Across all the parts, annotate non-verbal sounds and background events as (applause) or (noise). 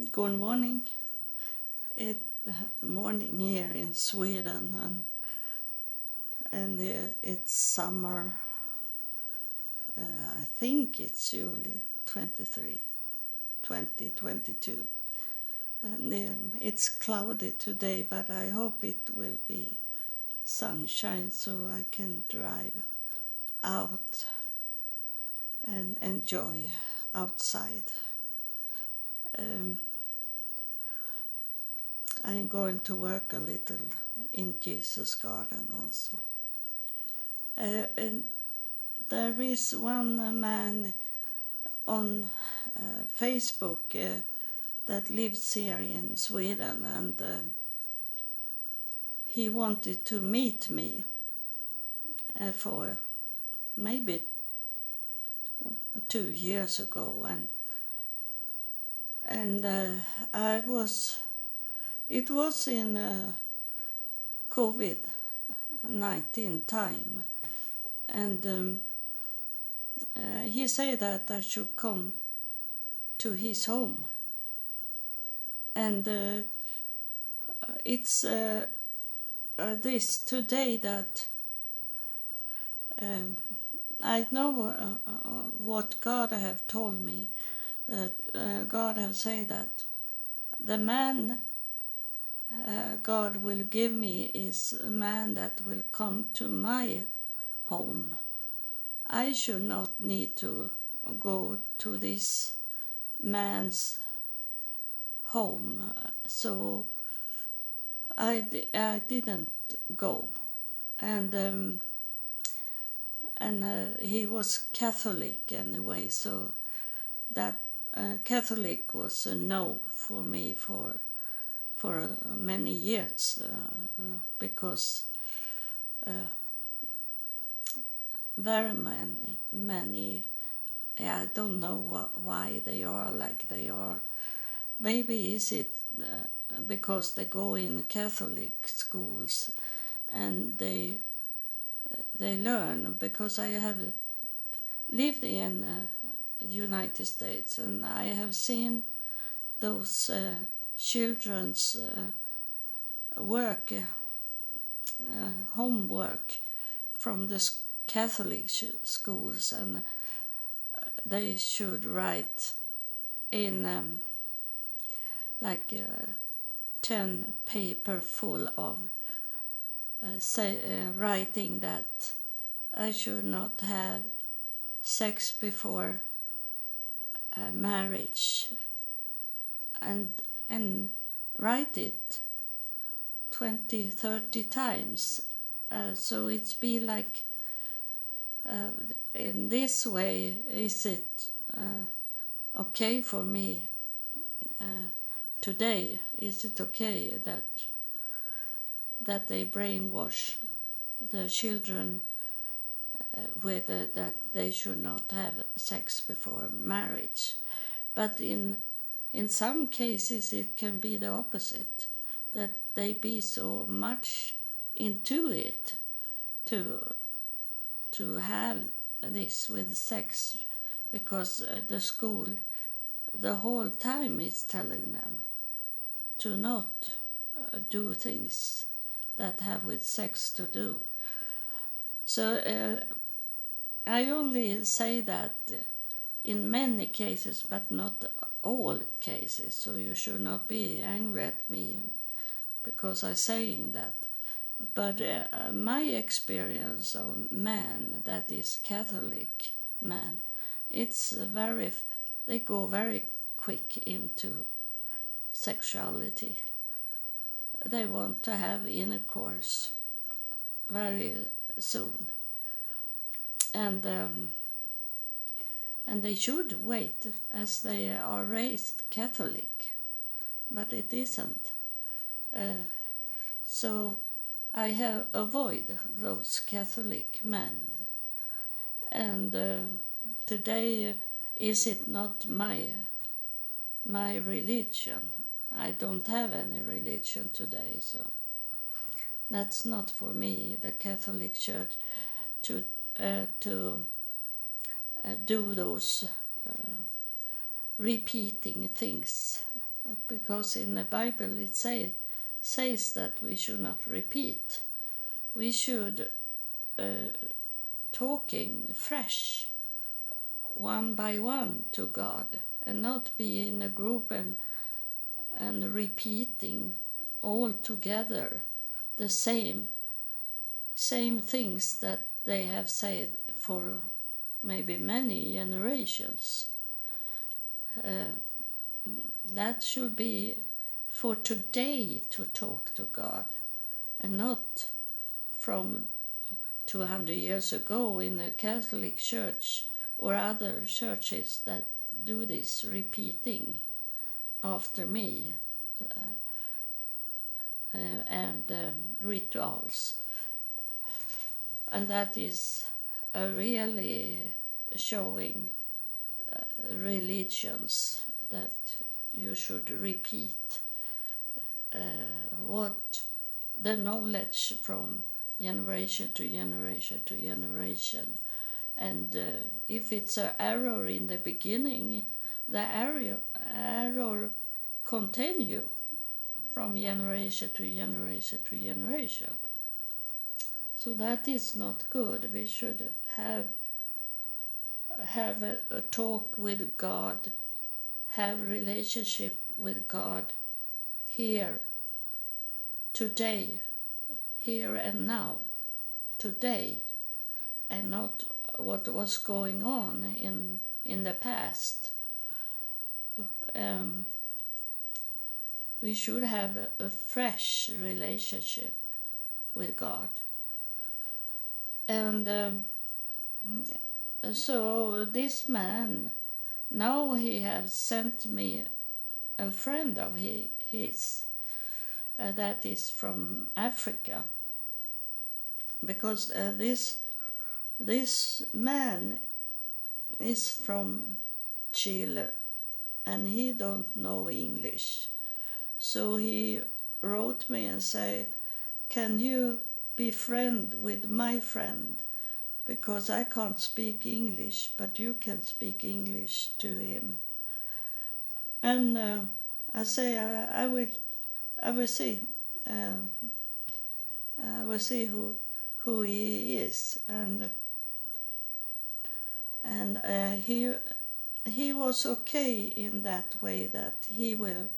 good morning. It morning here in Sweden, and and it's summer. Uh, I think it's July 23, 2022. And um, it's cloudy today, but I hope it will be sunshine so I can drive out and enjoy outside. Um, I'm going to work a little in Jesus Garden also. Uh, there is one man on uh, Facebook uh, that lives here in Sweden and uh, he wanted to meet me uh, for maybe two years ago and and uh, I was it was in uh, COVID 19 time. And um, uh, he said that I should come to his home. And uh, it's uh, uh, this today that um, I know uh, uh, what God have told me that uh, God have said that the man uh, God will give me is a man that will come to my home. I should not need to go to this man's home, so I, I didn't go, and um, and uh, he was Catholic anyway, so that uh, Catholic was a no for me for for uh, many years uh, uh, because uh, very many many yeah, I don't know wh- why they are like they are. Maybe is it because they go in Catholic schools and they they learn because I have lived in uh, United States and I have seen those uh, children's uh, work uh, homework from the Catholic schools and uh, they should write in um, like uh, 10 paper full of uh, say, uh, writing that I should not have sex before uh, marriage. And and write it 20 30 times uh, so it's be like uh, in this way is it uh, okay for me today is it okay that that they brainwash the children uh, with uh, that they should not have sex before marriage. But in in some cases it can be the opposite, that they be so much into it to to have this with sex because uh, the school the whole time is telling them to not uh, do things that have with sex to do. So uh, I only say that in many cases, but not all cases. So you should not be angry at me because I'm saying that. But uh, my experience of men that is Catholic men, it's very they go very quick into sexuality they want to have intercourse very soon. And um, and they should wait as they are raised Catholic, but it isn't. Uh, so I have avoid those Catholic men. And uh, today is it not my my religion I don't have any religion today, so that's not for me, the Catholic Church, to uh, to uh, do those uh, repeating things because in the Bible it say, says that we should not repeat. We should uh, talking fresh, one by one to God, and not be in a group and and repeating all together the same same things that they have said for maybe many generations. Uh, that should be for today to talk to God and not from 200 years ago in the Catholic Church or other churches that do this repeating after me uh, uh, and um, rituals. And that is a really showing uh, religions that you should repeat uh, what the knowledge from generation to generation to generation. And uh, if it's an error in the beginning, the error, error continue from generation to generation to generation. So that is not good. We should have have a, a talk with God, have relationship with God here, today, here and now, today, and not what was going on in in the past. Um, we should have a, a fresh relationship with God. And um, so this man, now he has sent me a friend of he, his uh, that is from Africa, because uh, this this man is from Chile, and he don't know English, so he wrote me and say, "Can you be friend with my friend?" Because I can't speak English, but you can speak English to him. And uh, I say I, I will, I will see, uh, I will see who who he is, and and uh, he he was okay in that way that he will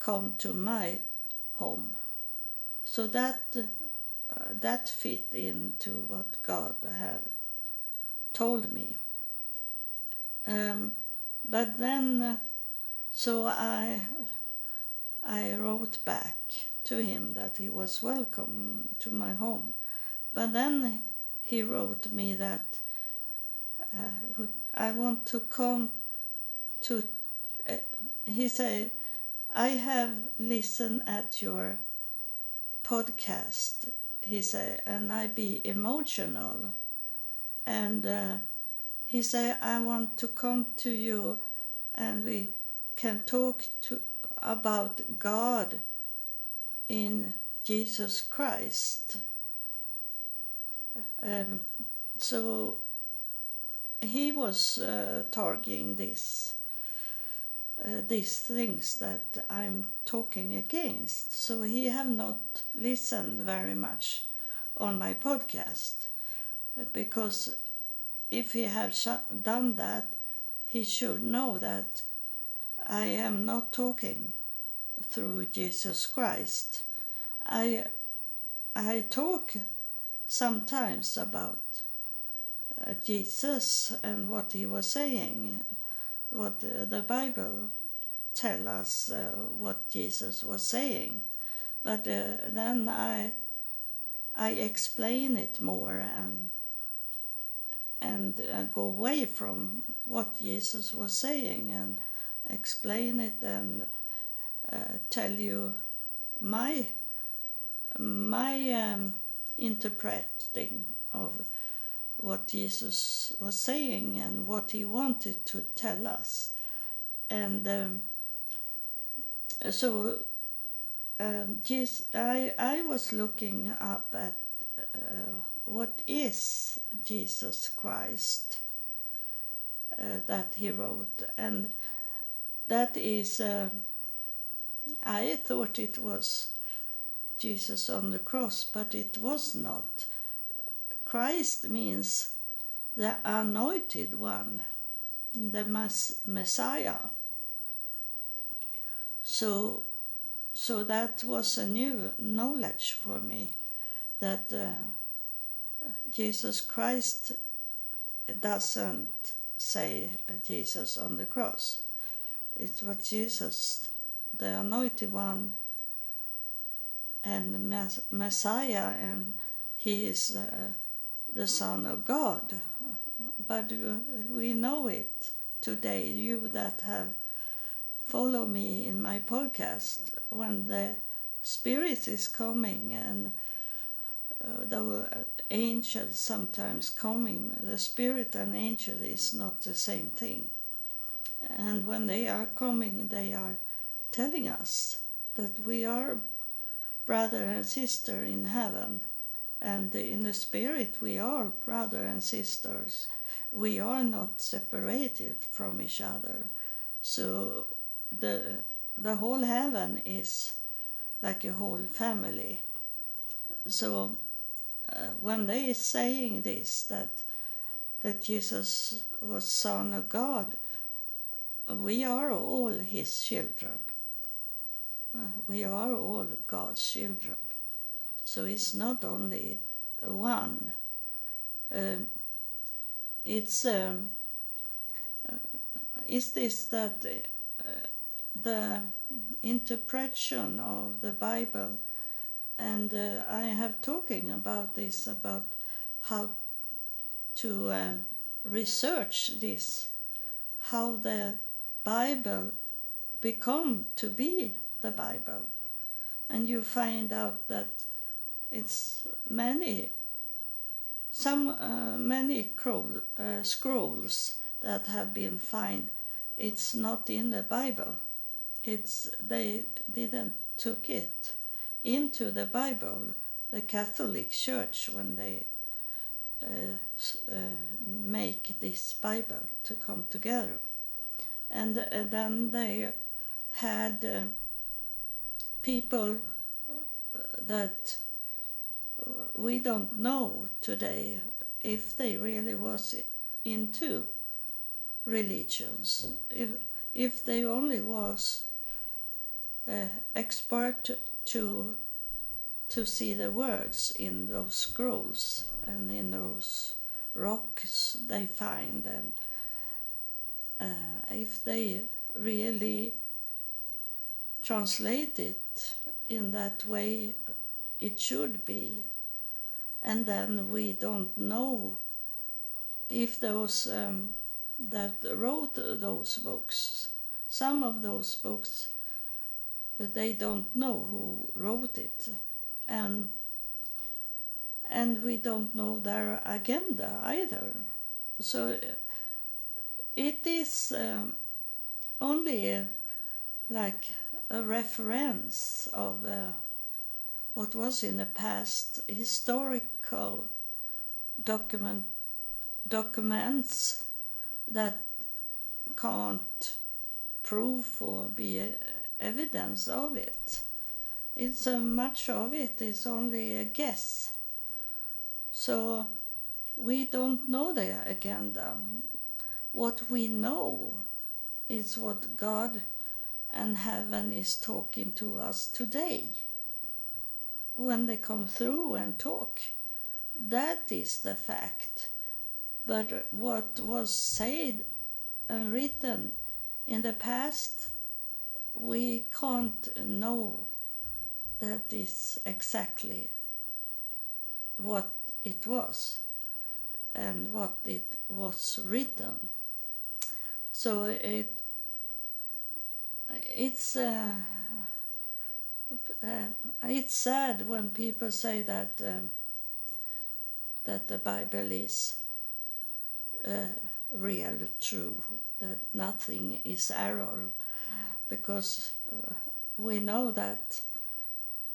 come to my home. So that uh, that fit into what God have told me. Um, but then, uh, so I I wrote back to him that he was welcome to my home. But then he wrote me that uh, I want to come to. Uh, he said I have listened at your podcast, he said, and I be emotional. And uh, he said, I want to come to you and we can talk to about God in Jesus Christ. Um, so he was uh, targeting this uh, these things that I'm talking against. So he have not listened very much on my podcast uh, because if he have done that, he should know that I am not talking through Jesus Christ. I I talk sometimes about uh, Jesus and what he was saying what the Bible tell us uh, what Jesus was saying, but uh, then I I explain it more and and uh, go away from what Jesus was saying and explain it and uh, tell you my my um, interpreting of what Jesus was saying and what he wanted to tell us. And um, so um, Jesus, I, I was looking up at uh, what is Jesus Christ uh, that he wrote, and that is uh, I thought it was Jesus on the cross, but it was not. Christ means the anointed one, the Messiah. So, so that was a new knowledge for me that uh, Jesus Christ doesn't say Jesus on the cross. It was Jesus, the anointed one, and the Messiah, and he is uh, the Son of God. But we know it today, you that have followed me in my podcast, when the Spirit is coming and uh, the angel sometimes coming, the Spirit and angel is not the same thing. And when they are coming, they are telling us that we are brother and sister in heaven and in the spirit we are brother and sisters. We are not separated from each other. So the the whole heaven is like a whole family. So uh, when they is saying this that that Jesus was son of God we are all his children. Uh, we are all God's children so it's not only one. Um, it's um, uh, is this that uh, the interpretation of the Bible, and uh, I have talking about this about how to uh, research this, how the Bible become to be the Bible, and you find out that it's many some uh, many scroll, uh, scrolls that have been found it's not in the bible. It's they didn't took it into the bible the catholic church when they uh, uh make this bible to come together. And uh, then they had uh, people that we don't know today if they really was into religions. If if they only was uh, expert to to see the words in those scrolls and in those rocks they find and uh, if they really translate it in that way it should be and then we don't know if those um, that wrote those books, some of those books, they don't know who wrote it, and and we don't know their agenda either. So it is um, only like a reference of. Uh, what was in the past historical document documents that can't prove or be evidence of it. It's uh, much of it is only a guess. So we don't know the agenda. What we know is what God and heaven is talking to us today when they come through and talk. That is the fact. But what was said and written in the past, we can't know that is exactly what it was and what it was written. So it it's uh, uh, it's sad when people say that um, that the Bible is uh, real, true, that nothing is error, because uh, we know that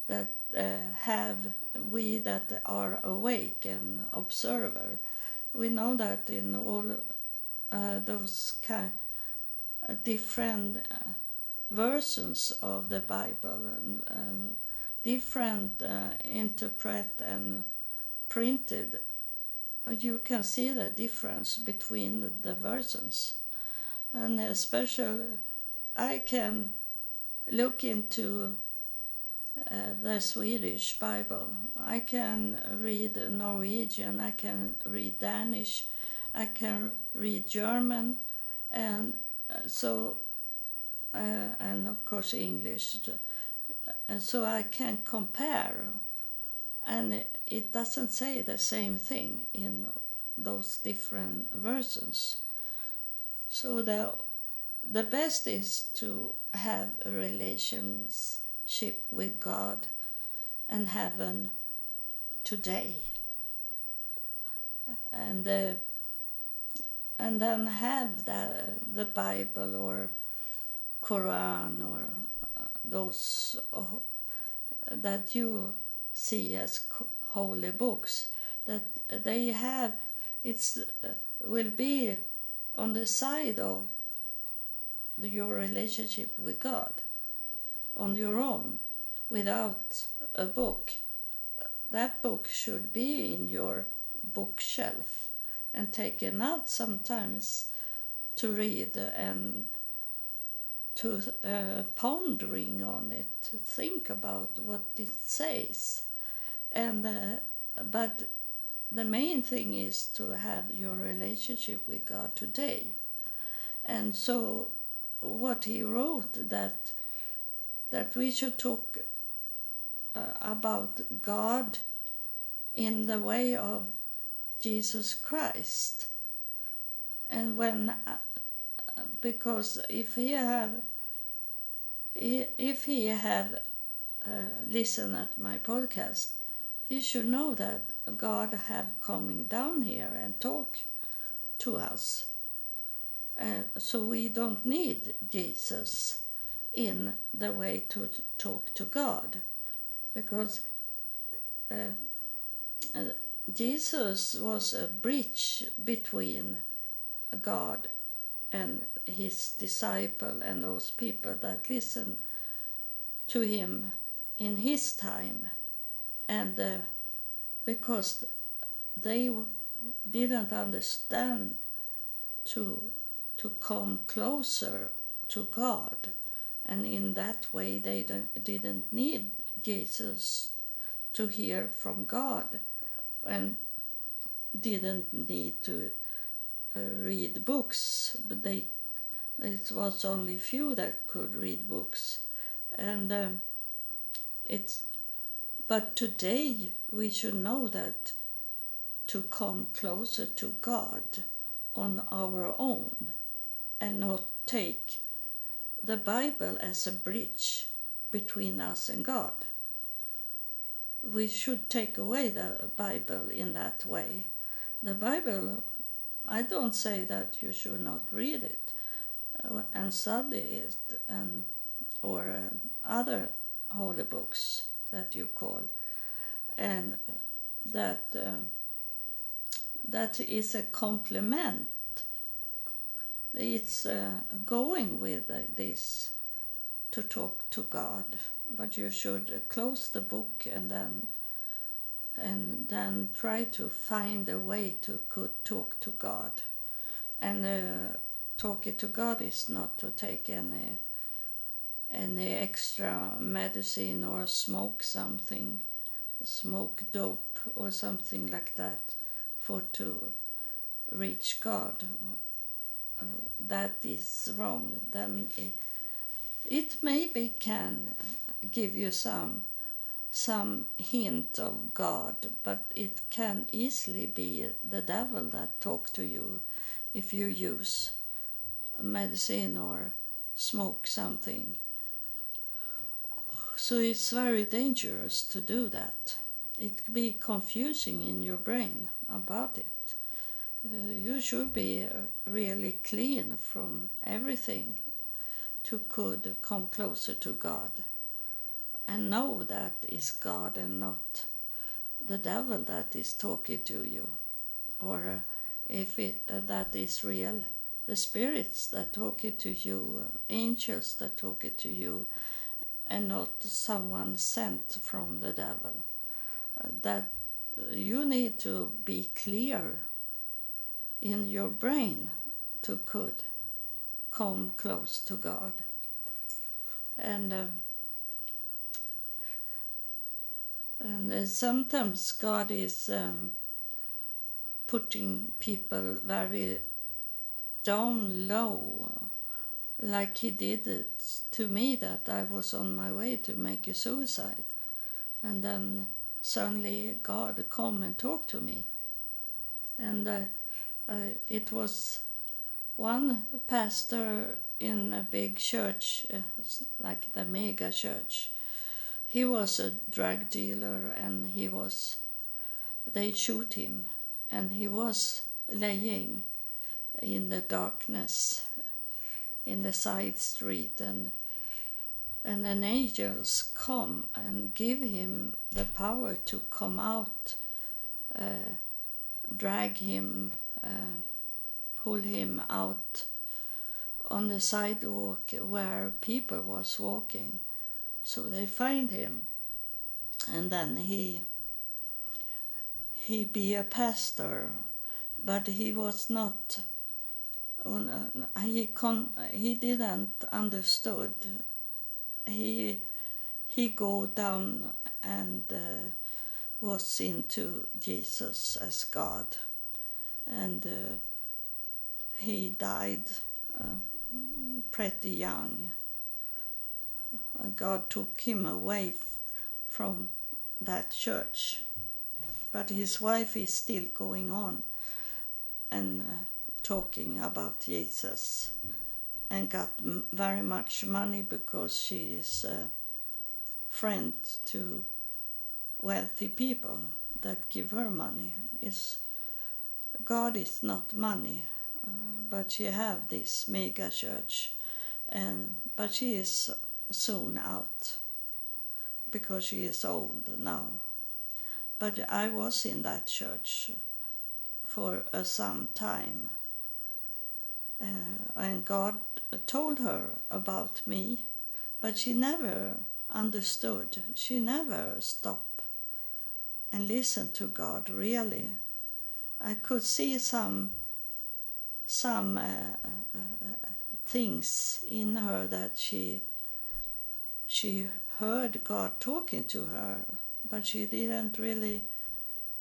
that uh, have we that are awake and observer, we know that in all uh, those kind uh, different versions of the Bible and um, different uh, interpret and printed, you can see the difference between the, versions. And especially, I can look into uh, the Swedish Bible. I can read Norwegian, I can read Danish, I can read German, and uh, so, uh, and of course English. And so I can compare, and it doesn't say the same thing in those different versions. So the the best is to have a relationship with God and heaven today. And uh, and then have the the Bible or Quran or uh, those uh, that you see as holy books that they have it's uh, will be on the side of your relationship with God on your own without a book. That book should be in your bookshelf and taken out sometimes to read and to uh, pondering on it, to think about what it says. And uh, but the main thing is to have your relationship with God today. And so what he wrote that that we should talk uh, about God in the way of Jesus Christ. And when uh, because if he have if he have uh, listened at my podcast, he should know that God have coming down here and talk to us. Uh, so we don't need Jesus in the way to talk to God because uh, uh, Jesus was a bridge between God and his disciple and those people that listened to him in his time and uh, because they didn't understand to to come closer to God. And in that way, they didn't need Jesus to hear from God and didn't need to read books. But they, it was only few that could read books. And um, it's, but today we should know that to come closer to God on our own and not take the Bible as a bridge between us and God. We should take away the Bible in that way. The Bible, I don't say that you should not read it uh, and study it and or uh, other holy books that you call, and that uh, that is a complement it's uh, going with uh, this to talk to God, but you should close the book and then and then try to find a way to could talk to God. And uh, talking to God is not to take any any extra medicine or smoke something, smoke dope or something like that for to reach God uh, that is wrong, then it, it maybe can give you some some hint of God, but it can easily be the devil that talk to you if you use medicine or smoke something. So it's very dangerous to do that. It can be confusing in your brain about it. Uh, you should be really clean from everything to could come closer to God and know that is God and not the devil that is talking to you or uh, if it, uh, that is real the spirits that talk it to you, uh, angels that talk it to you, and not someone sent from the devil. Uh, that you need to be clear in your brain to could come close to God. And uh, and uh, sometimes God is um, putting people very down low, like He did it to me that I was on my way to make a suicide, and then suddenly God come and talk to me, and uh, uh, it was one pastor in a big church, uh, like the mega church. He was a drug dealer and he was, they shoot him. And he was laying in the darkness in the side street. And and then angels come and give him the power to come out uh, drag him uh, pull him out on the sidewalk where people was walking so they find him. And then he he be a pastor but he was not he con he didn't understood. He he go down and uh, was into jesus as god. And uh, he died uh, pretty young. God took him away from that church, but his wife is still going on and uh, talking about Jesus and got very much money because she is a friend to wealthy people that give her money. Is God is not money, uh, but she have this mega church, and but she is soon out because she is old now. But I was in that church for uh, some time, uh, and God told her about me, but she never understood. She never stopped and listened to God really I could see some some uh, uh, uh, things in her that she she heard God talking to her, but she didn't really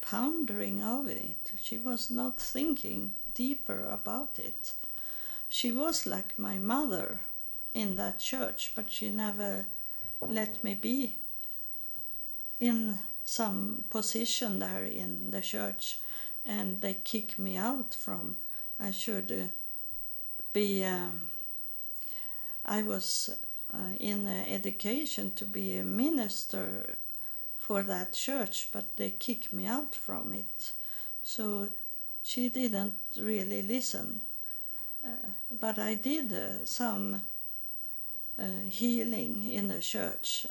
pondering of it. She was not thinking deeper about it. She was like my mother in that church, but she never let me be in some position there in the church and they kick me out from. I should be. Um, I was in uh, education to be a minister for that church, but they kicked me out from it. So she didn't really listen. Uh, but I did uh, some uh, healing in the church,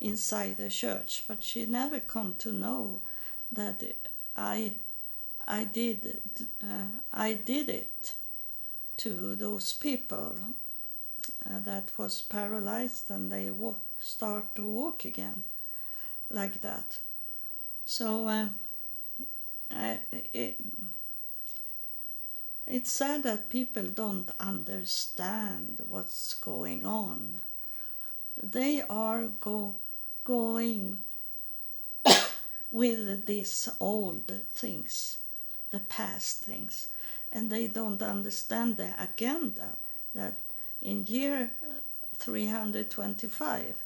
inside the church, but she never come to know that I, I did, uh, I did it to those people uh, that was paralyzed and they wa- start to walk again, like that. So uh, I, it, it's sad that people don't understand what's going on. They are go, going (coughs) with these old things, the past things, and they don't understand the agenda that in year 325,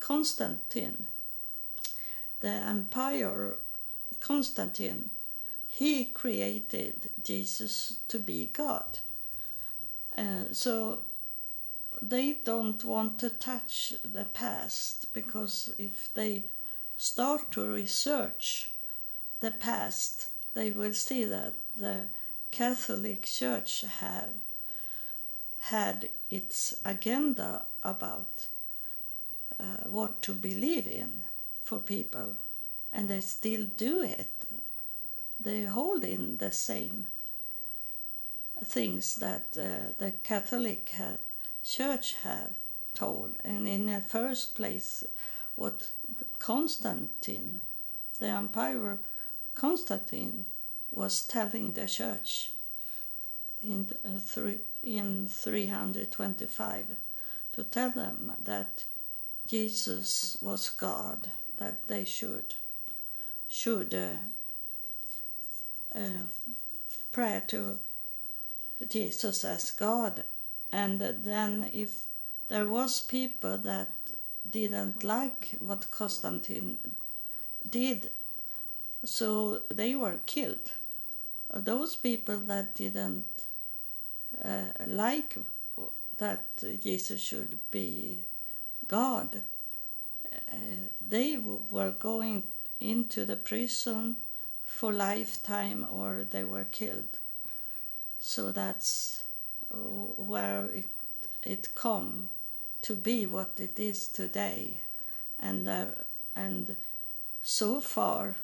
Constantine, the empire Constantine, he created Jesus to be God. Uh, so they don't want to touch the past because if they start to research the past, they will see that the Catholic Church have had its agenda about uh, what to believe in for people, and they still do it. They hold in the same things that uh, the Catholic ha- Church have told, and in the first place, what Constantine, the Emperor Constantine, was telling the Church in uh, three, in 325 to tell them that Jesus was God, that they should should uh, uh, pray to Jesus as God, and then if there was people that didn't like what Constantine did, so they were killed. Those people that didn't uh, like that Jesus should be God, uh, they were going into the prison for lifetime or they were killed. So that's where it, it come to be what it is today. And, uh, and so far,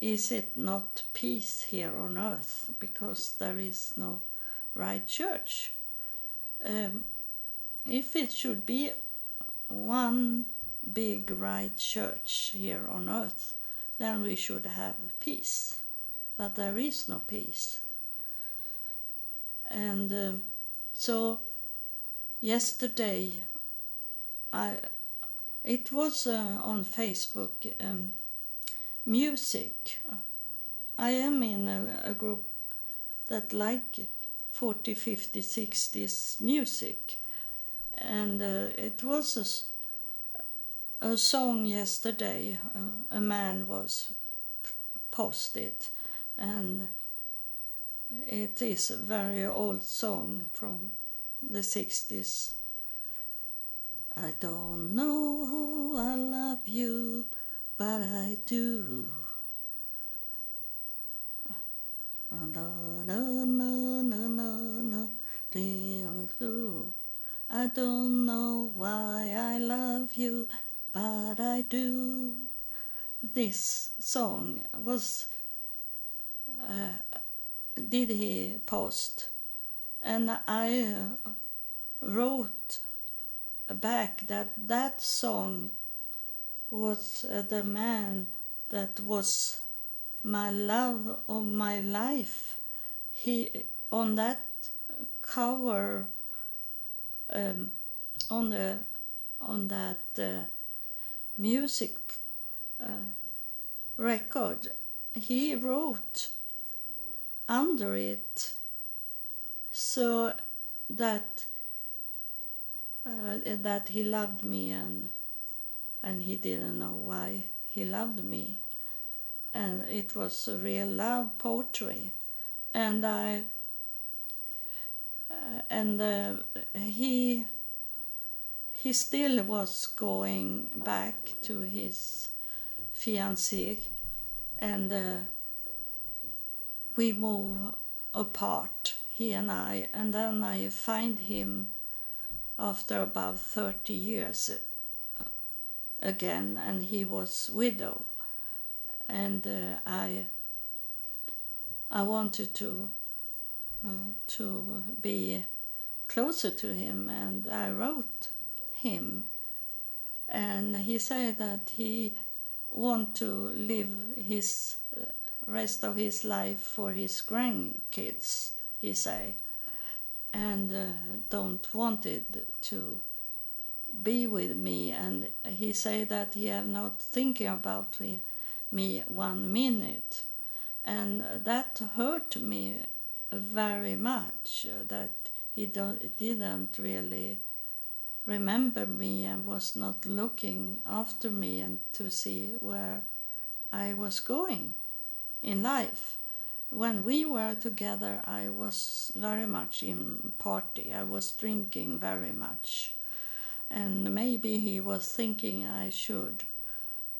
is it not peace here on earth because there is no right church? Um, if it should be one big right church here on earth, then we should have peace. But there is no peace. And um, so yesterday, I it was uh, on Facebook um, music. I am in a, a group that like 40, 50, 60s music. And uh, it was a, a song yesterday. Uh, a man was posted, and it is a very old song from the 60s. I don't know how I love you, but I do. No, no, no, no, no, no, I don't know why I love you, but I do. This song was uh, did he post, and I uh, wrote back that that song was uh, the man that was my love of my life. He on that cover um, on the on that uh, music uh, record, he wrote under it so that uh, that he loved me and and he didn't know why he loved me and it was a real love poetry. And i uh, and uh, he he still was going back to his fiancée and uh, we move apart he and i. And then i find him after about 30 years uh, again and he was widow and uh, i i wanted to uh, to be closer to him and i wrote him. And he said that he want to live his uh, rest of his life for his grandkids he say. And uh, don't wanted to be with me. And he say that he have not thinking about me one minute. And that hurt me very much that he didn't really remember me and was not looking after me and to see where I was going in life. When we were together, I was very much in party. I was drinking very much, and maybe he was thinking I should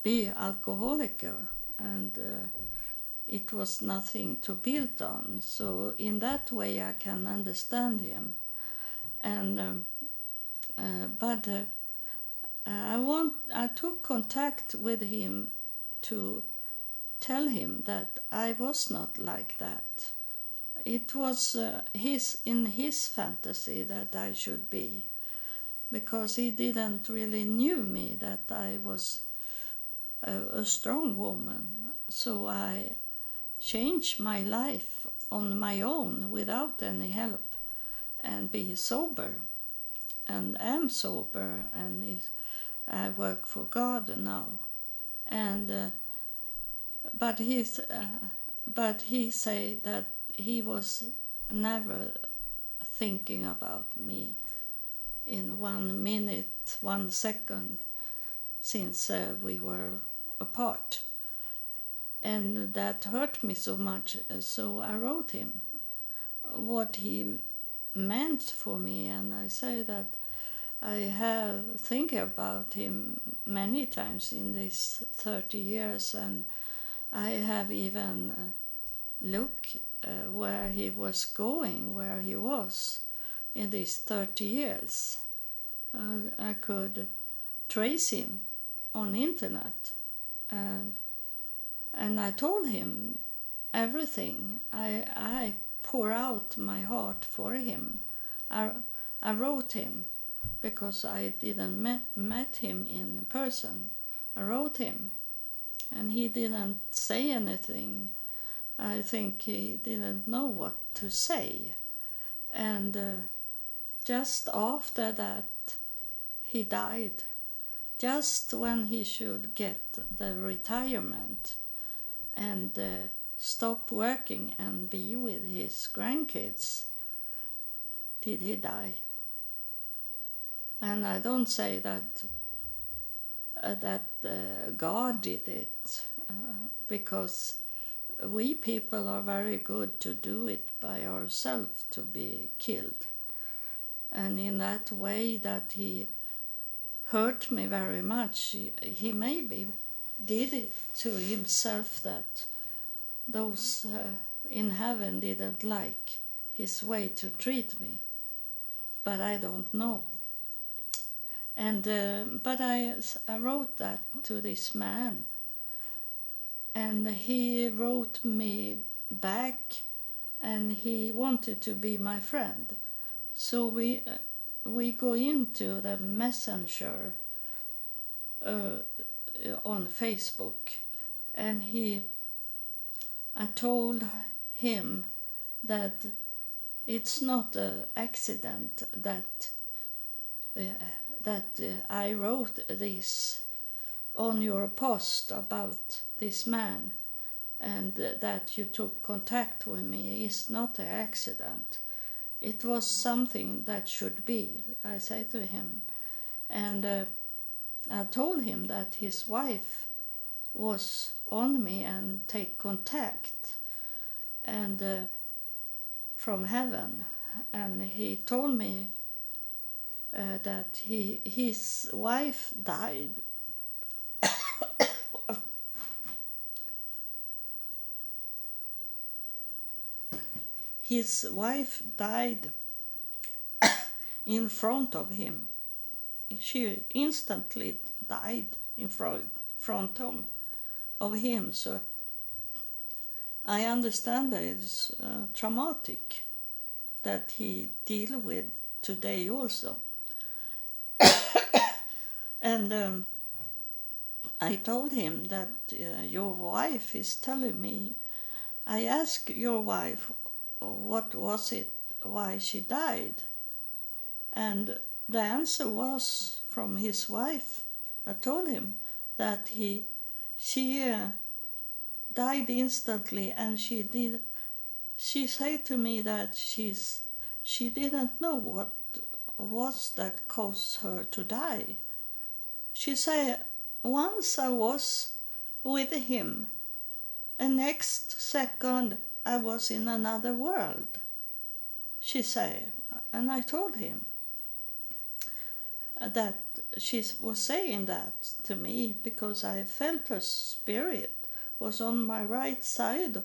be alcoholic, and uh, it was nothing to build on. So in that way, I can understand him, and um, uh, but uh, I want I took contact with him to tell him that I was not like that. it was uh, his in his fantasy that I should be, because he didn't really knew me that I was a, a strong woman. So I changed my life on my own without any help, and be sober, and am sober, and is, I work for God now, and. Uh, but he's uh, but he say that he was never thinking about me in one minute, one second since uh, we were apart. And that hurt me so much, so I wrote him what he meant for me, and I say that I have think about him many times in these 30 years, and I have even uh, looked uh, where he was going, where he was in these 30 years. Uh, I could trace him on internet and and I told him everything. I I pour out my heart for him. I I wrote him because I didn't met, met him in person. I wrote him and he didn't say anything. I think he didn't know what to say. And uh, just after that, he died. Just when he should get the retirement and uh, stop working and be with his grandkids, did he die. And I don't say that uh, that uh, God did it uh, because we people are very good to do it by ourselves to be killed. And in that way that he hurt me very much, he, maybe did it to himself that those uh, in heaven didn't like his way to treat me. But I don't know. And uh, but I, I wrote that to this man, and he wrote me back, and he wanted to be my friend. So we uh, we go into the messenger uh, on Facebook, and he. I told him that it's not an accident that uh, that uh, I wrote this on your post about this man and that you took contact with me is not an accident. It was something that should be, I say to him. And uh, I told him that his wife was on me and take contact and uh, from heaven and he told me uh, that he his wife died his wife died (coughs) in front of him she instantly died in front of him so i understand that it's uh, traumatic that he deal with today also (coughs) and um, I told him that uh, your wife is telling me. I asked your wife what was it, why she died, and the answer was from his wife. I told him that he, she uh, died instantly, and she did. She said to me that she's she didn't know what was that caused her to die. She said, Once I was with him, and next second I was in another world. She said, and I told him that she was saying that to me because I felt her spirit was on my right side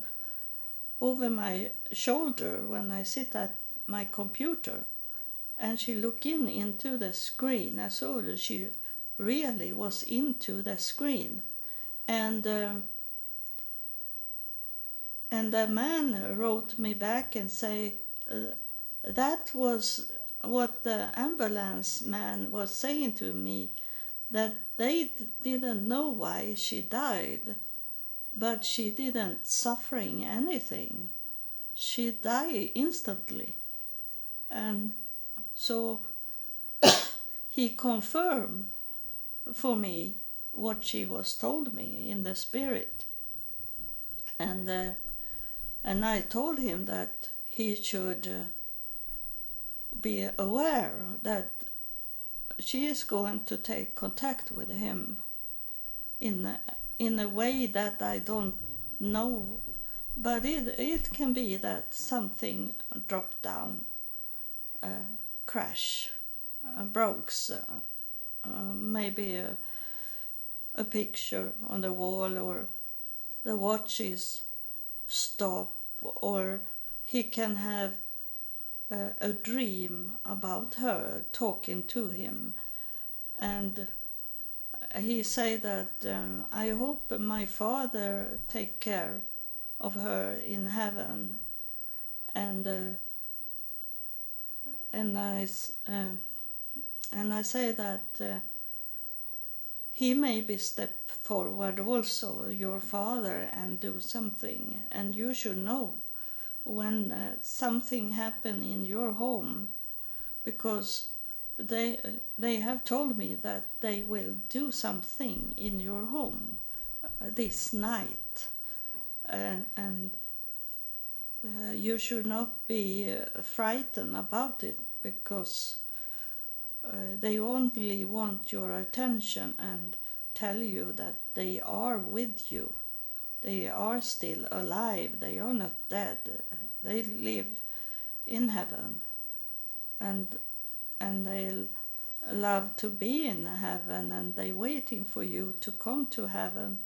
over my shoulder when I sit at my computer and she looked in into the screen. I saw that she really was into the screen, and um, and the man wrote me back and say uh, that was what the ambulance man was saying to me that they didn't know why she died but she didn't suffering anything. She died instantly. And so (coughs) he confirmed for me what she was told me in the spirit. And uh, and I told him that he should uh, be aware that she is going to take contact with him in a, in a way that I don't know. But it it can be that something dropped down uh, crash uh, breaks uh, maybe a, a picture on the wall or the watch is stop or he can have uh, a dream about her talking to him. And he say that um, i hope my father take care of her in heaven. And uh, and i uh, and i say that uh, he maybe step forward also your father and do something. And you should know when uh, something happen in your home because they they have told me that they will do something in your home uh, this night. And, and uh, you should not be uh, frightened about it because uh, they only want your attention and tell you that they are with you. They are still alive. They are not dead. They live in heaven, and and they love to be in heaven, and they waiting for you to come to heaven.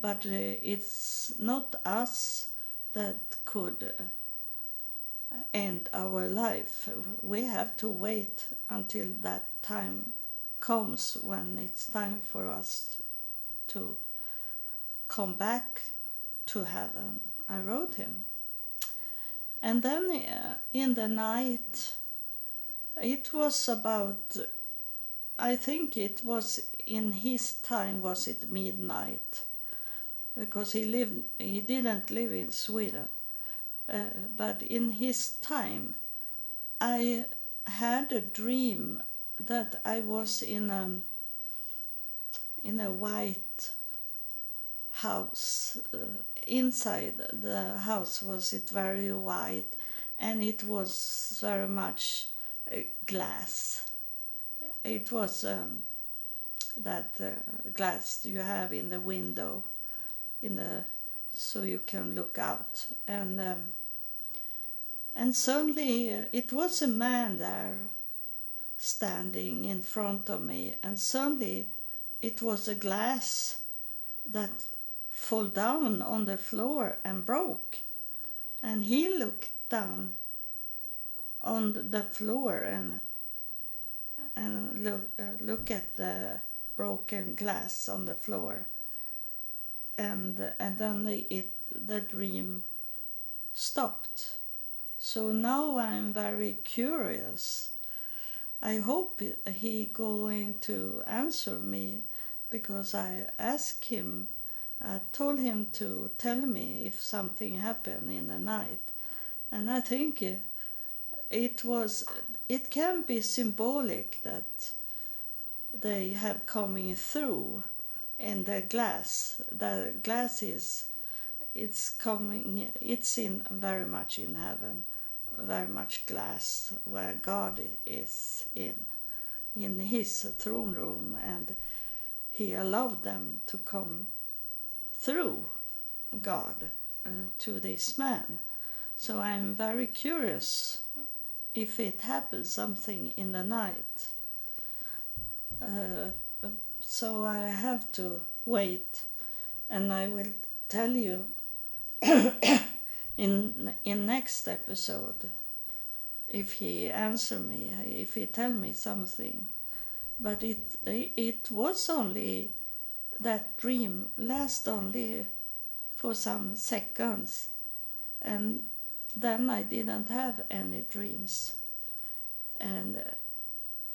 But uh, it's not us that could. Uh, end our life. We have to wait until that time comes when it's time for us to come back to heaven. I wrote him. And then uh, in the night, it was about, I think it was in his time, was it midnight? Because he lived, he didn't live in Sweden uh, but in his time, I had a dream that I was in a in a white house. Uh, inside the house was it very white, and it was very much uh, glass. It was um, that uh, glass you have in the window, in the so you can look out. And um, and suddenly uh, it was a man there standing in front of me, and suddenly it was a glass that fell down on the floor and broke. And he looked down on the floor and and look uh, look at the broken glass on the floor and and then it the dream stopped. So now i'm very curious. I hope he going to answer me because i asked him i told him to tell me if something happened in the night. And i think it, it was it can be symbolic that they have coming through and the glass the glass is it's coming it's in very much in heaven very much glass where god is in in his throne room and he allowed them to come through god uh, to this man. So i'm very curious if it happens something in the night. Uh, so I have to wait, and I will tell you (coughs) in in next episode if he answer me, if he tell me something. But it it was only that dream last only for some seconds, and then I didn't have any dreams. And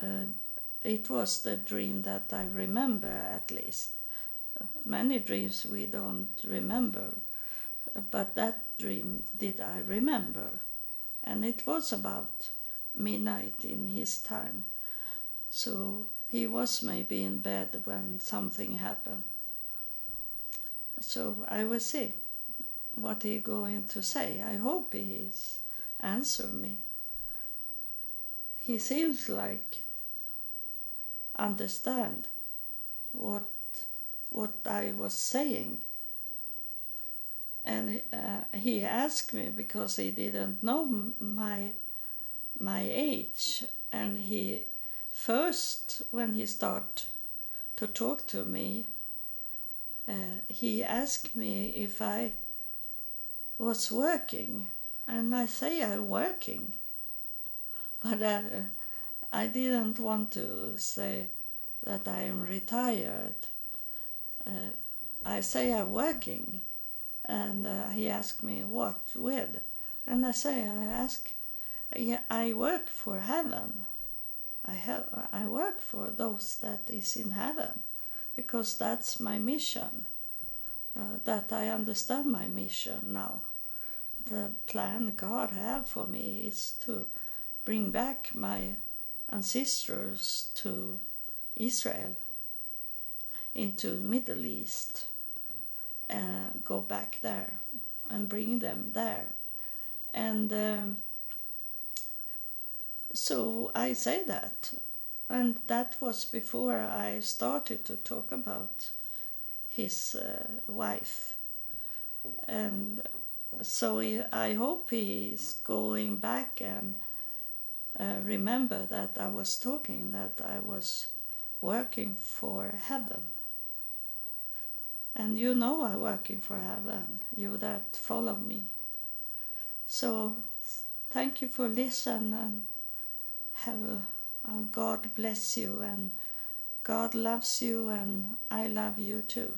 uh, it was the dream that I remember at least. Many dreams we don't remember, but that dream did I remember. And it was about midnight in his time. So he was maybe in bed when something happened. So I will see what he going to say. I hope he is answer me. He seems like understand what what I was saying. And uh, he asked me because he didn't know my my age, and he first when he started to talk to me, uh, he asked me if I was working, and I say I'm working, (laughs) but uh, I didn't want to say that I am retired. Uh, I say I'm working, and uh, he asked me what with, and I say I ask, yeah, I work for heaven. I have I work for those that is in heaven, because that's my mission. Uh, that I understand my mission now. The plan God have for me is to bring back my ancestors to Israel, into Middle East, uh, go back there and bring them there. And um, so I say that. And that was before I started to talk about his uh, wife. And so I hope he's going back and uh, remember that I was talking, that I was working for heaven. And you know I'm working for heaven, you that follow me. So thank you for listening and have a, a God bless you and God loves you and I love you too.